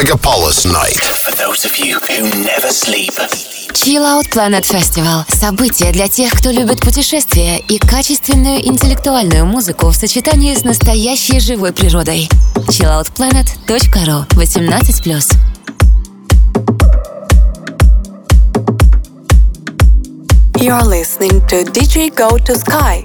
Megapolis Night. For those of you who never sleep. Chill Out Planet Festival – событие для тех, кто любит путешествия и качественную интеллектуальную музыку в сочетании с настоящей живой природой. chilloutplanet.ru 18+. You're listening to DJ Go to Sky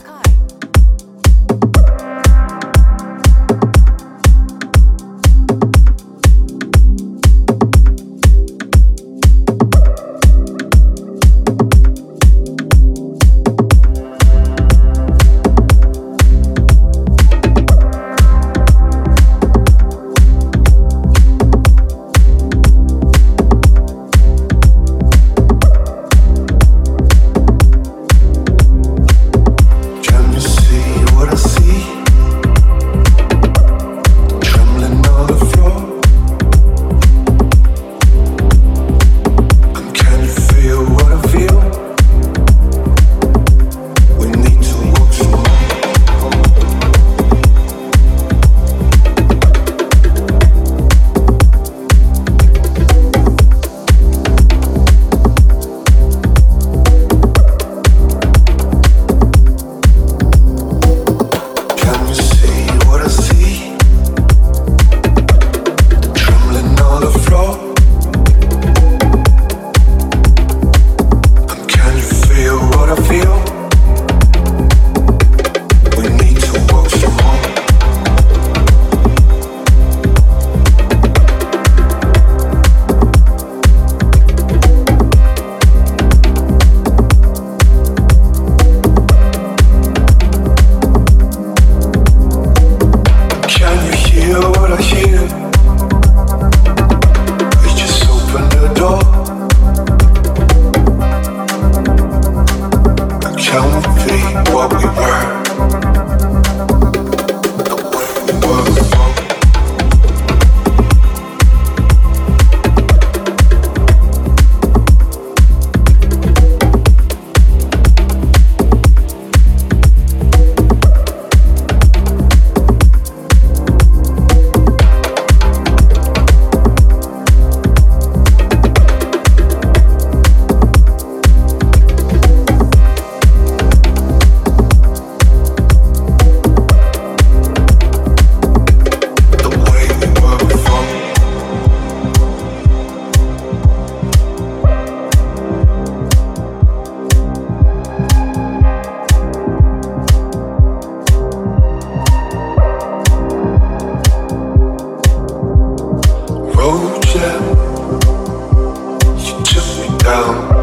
down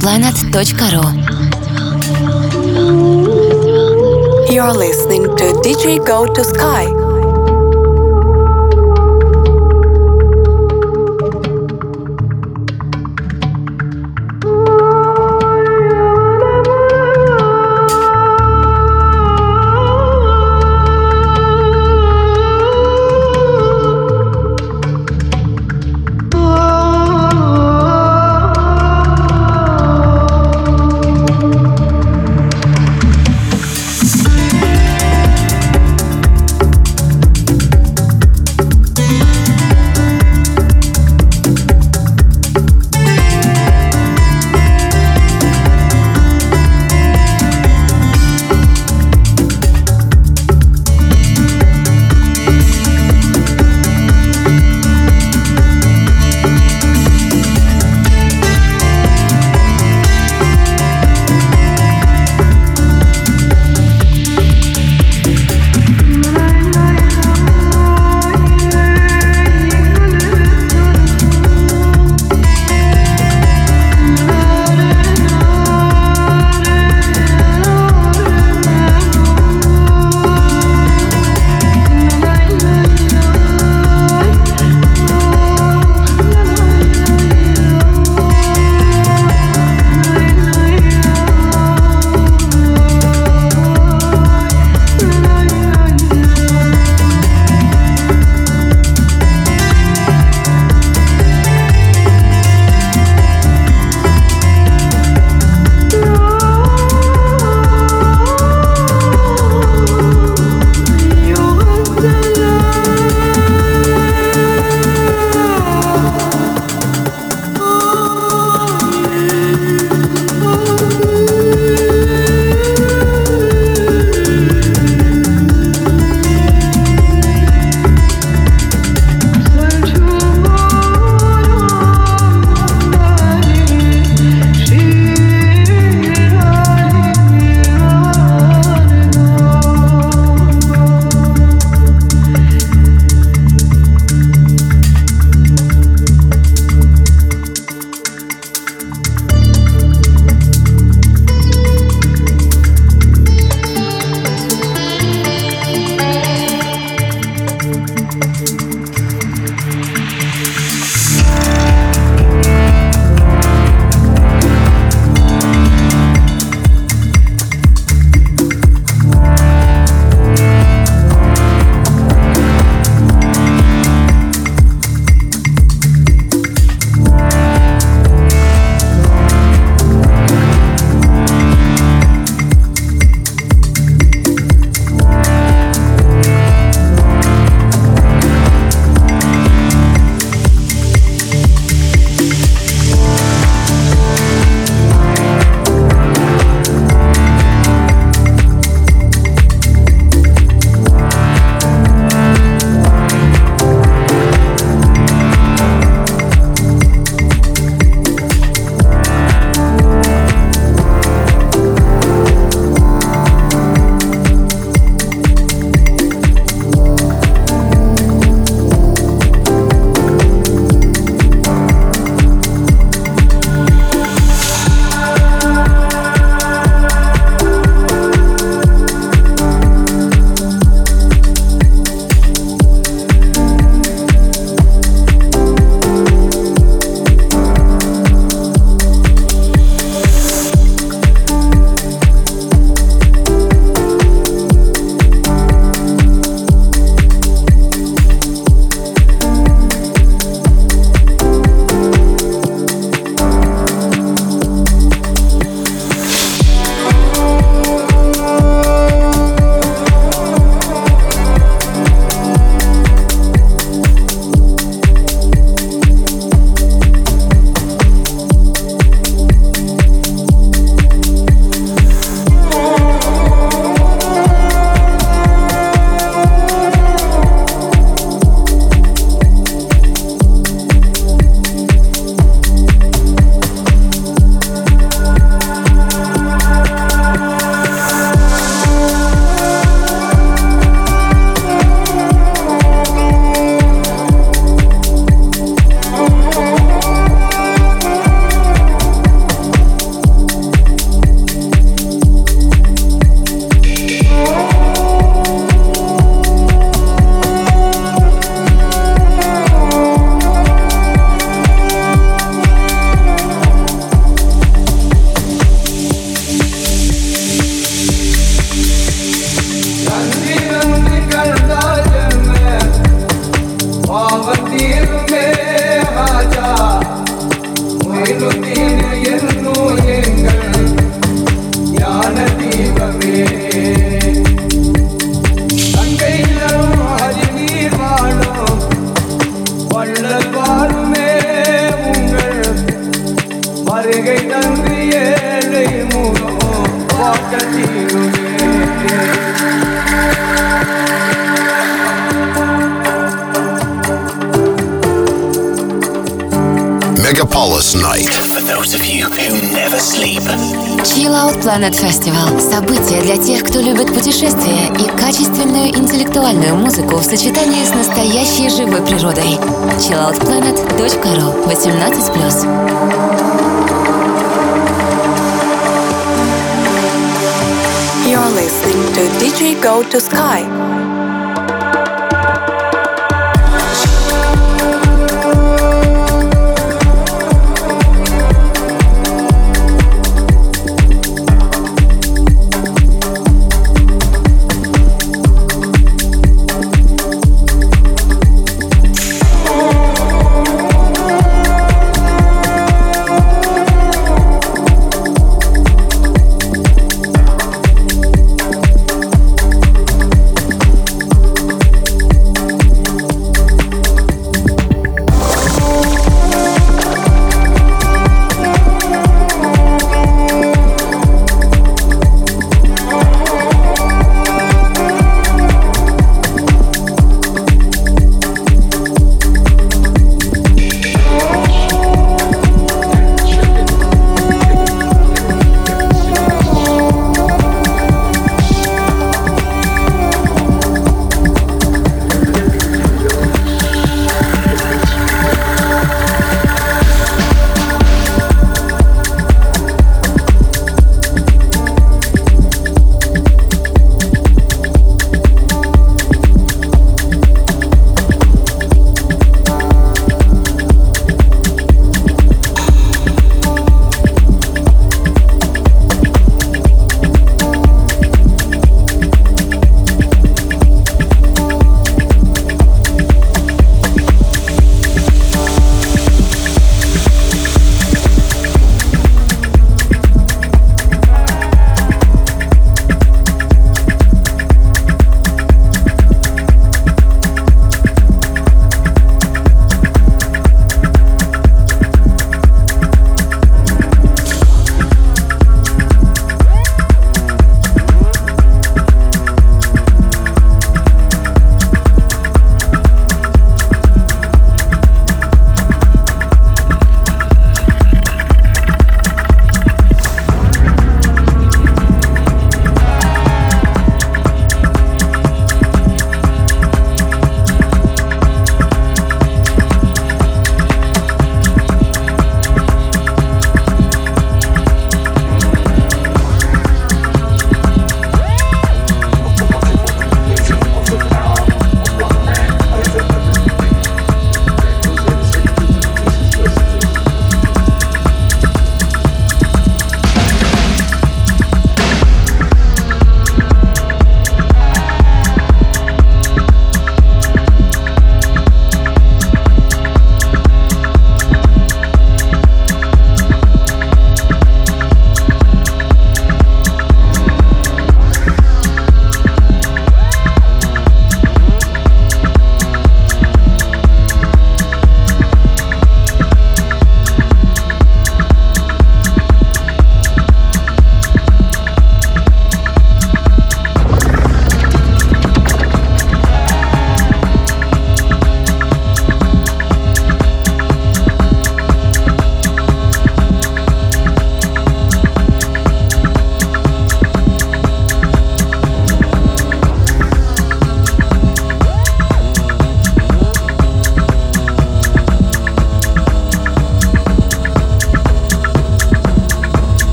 chilloutplanet.ru You're listening to DJ Go to Sky.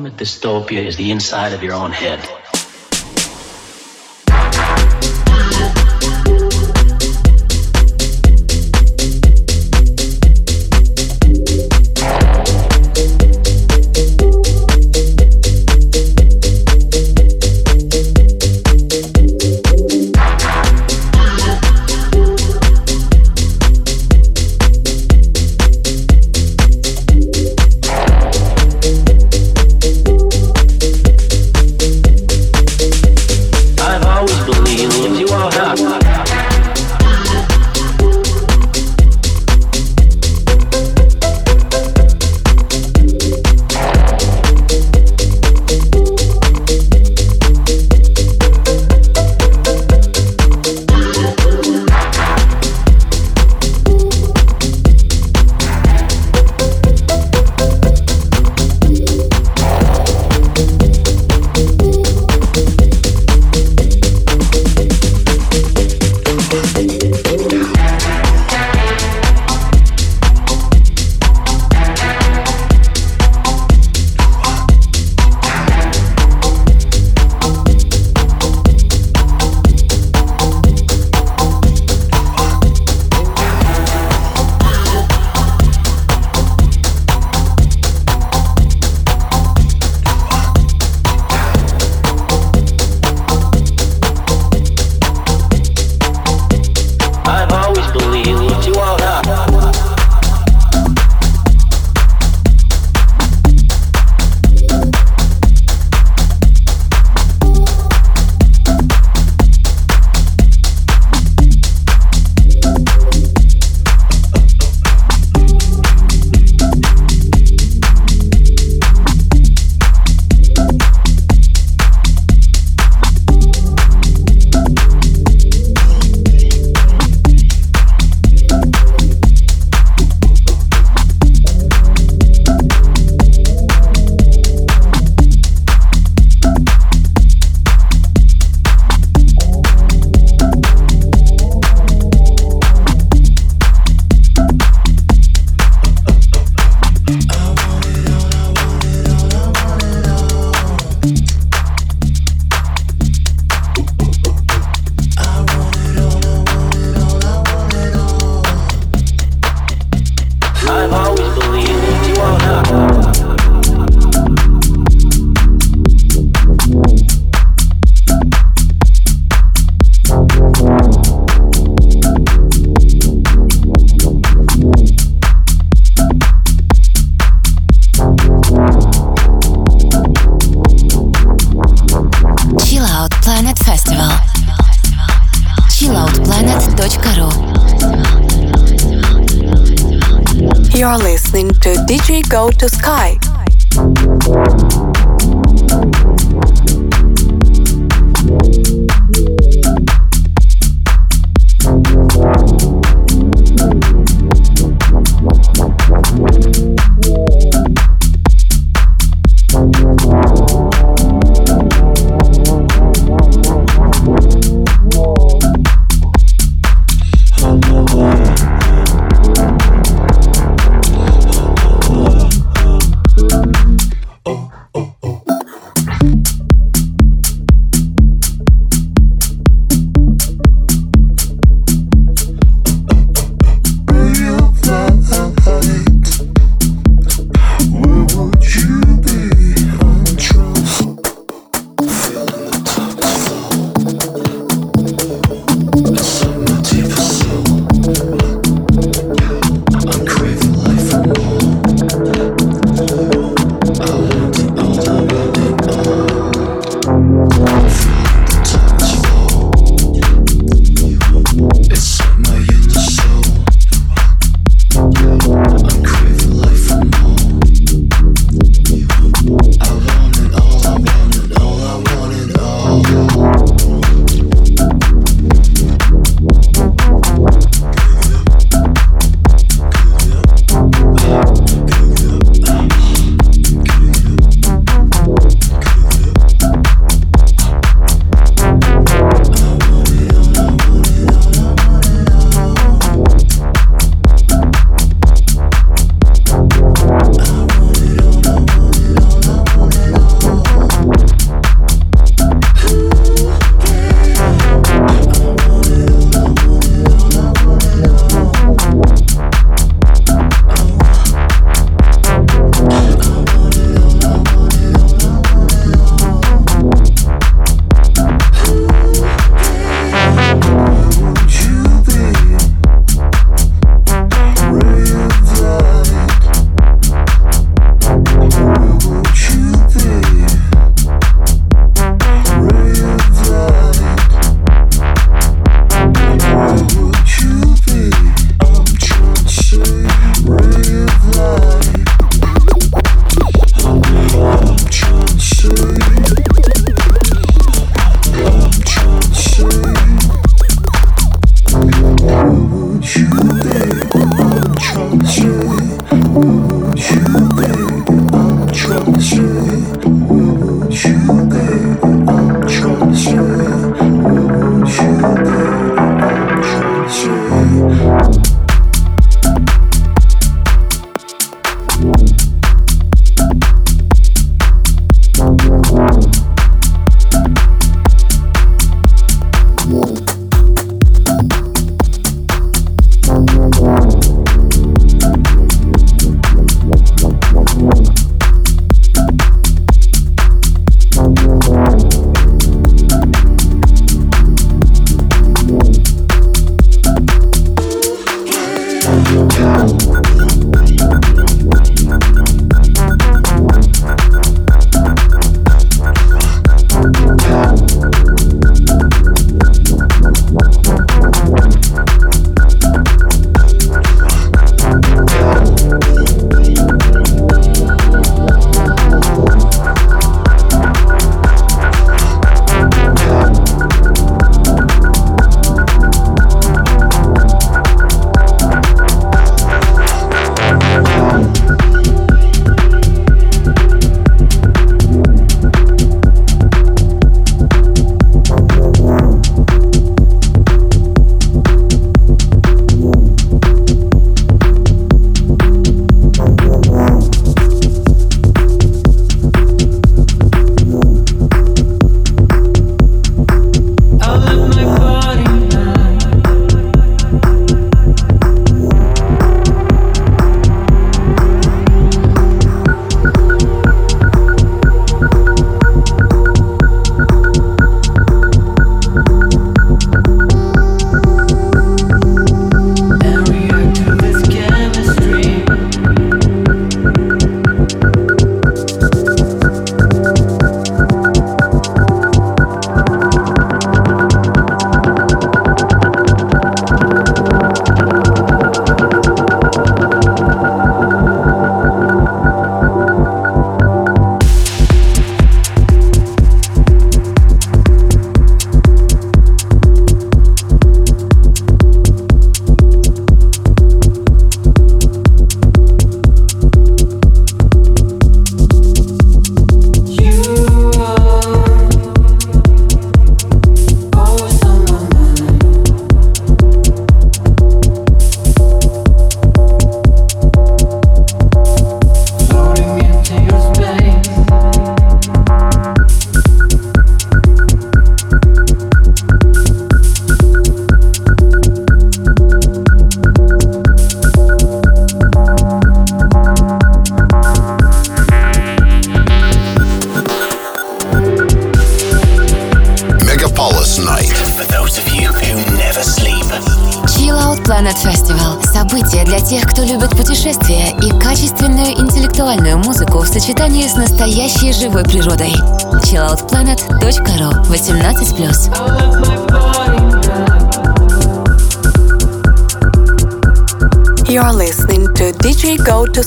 Dystopia is the inside of your own head. Go to Sky. живой природой. chilloutplanet.ru 18+. You're listening to DJ Go to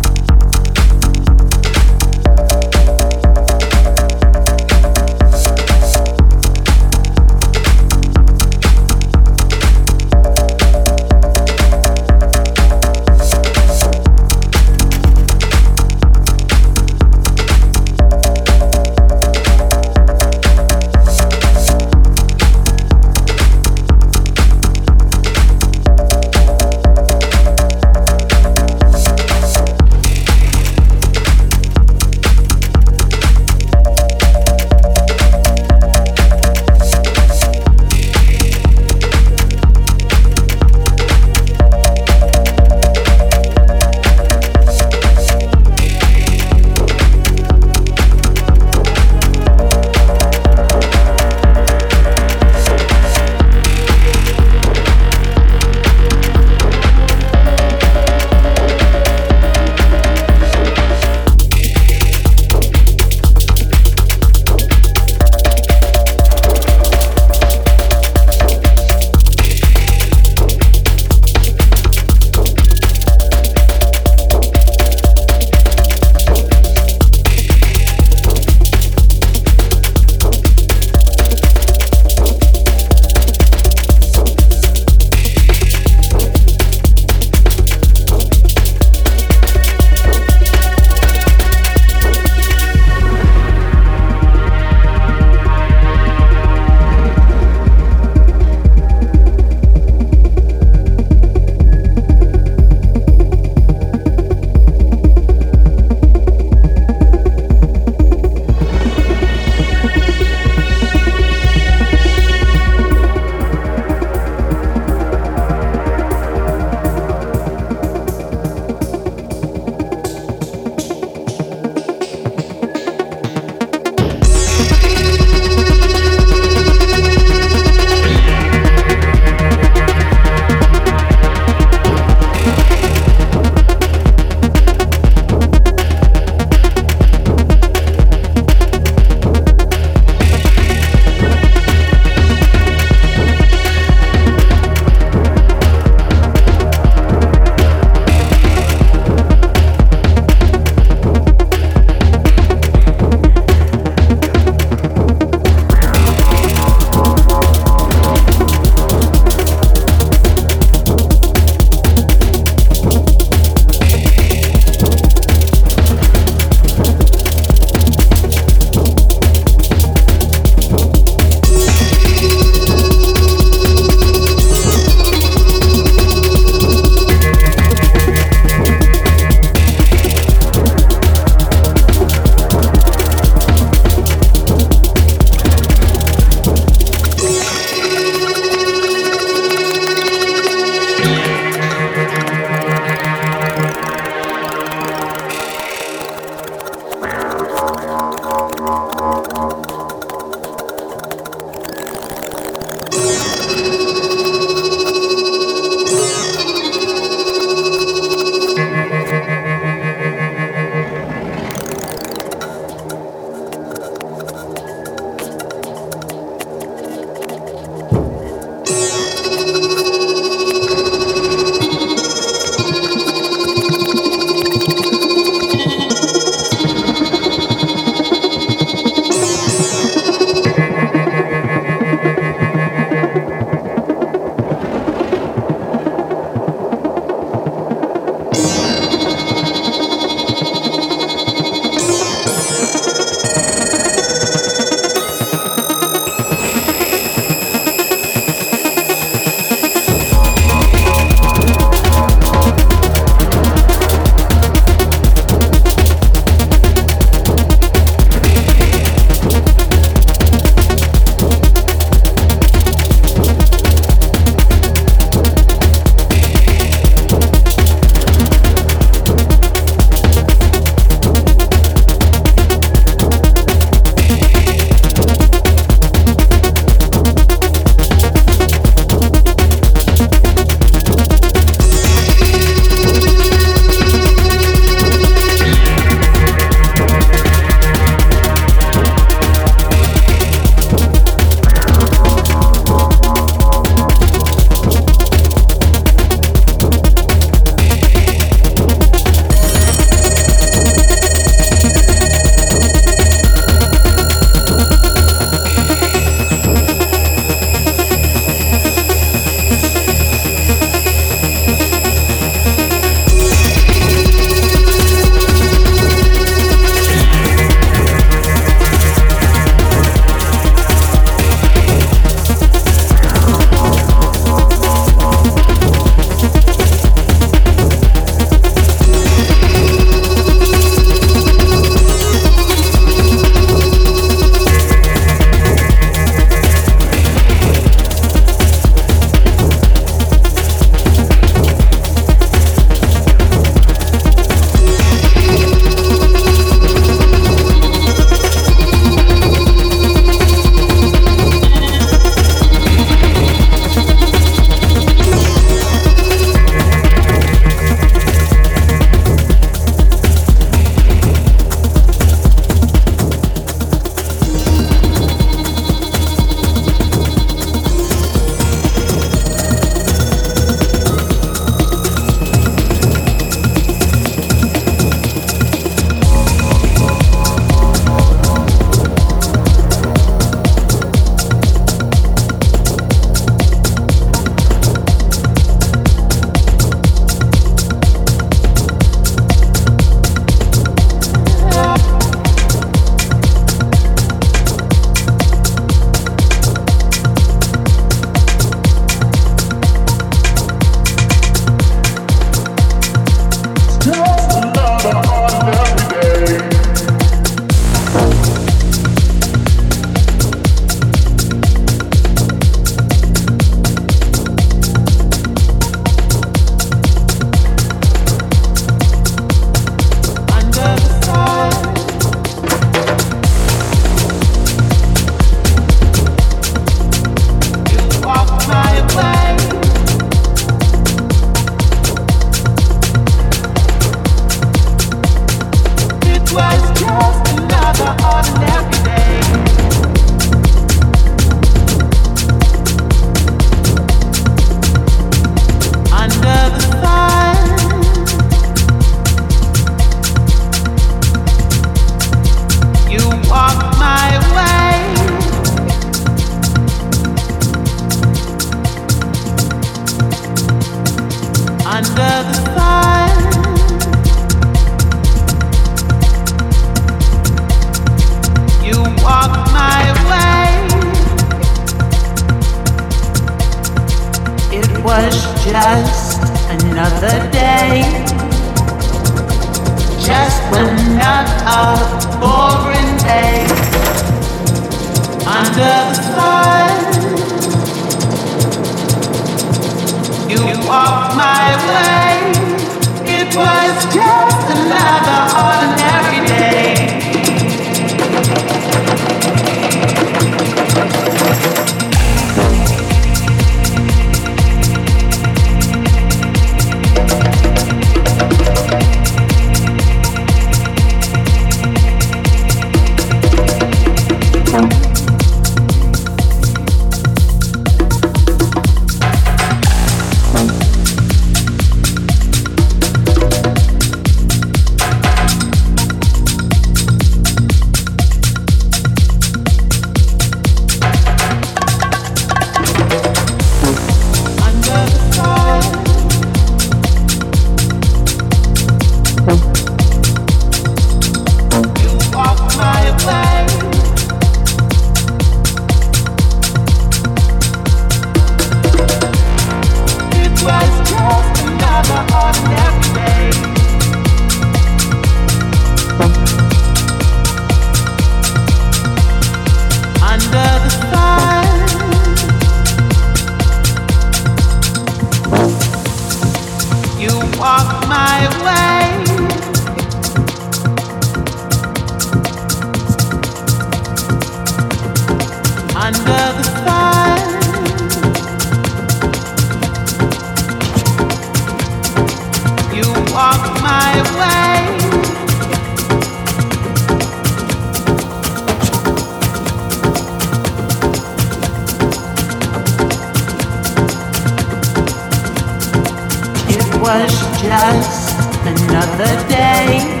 was just another day,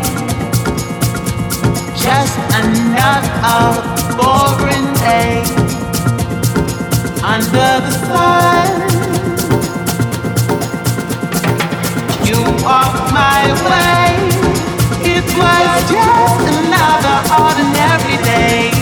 just another boring day under the sun. You walked my way. It was just another ordinary day.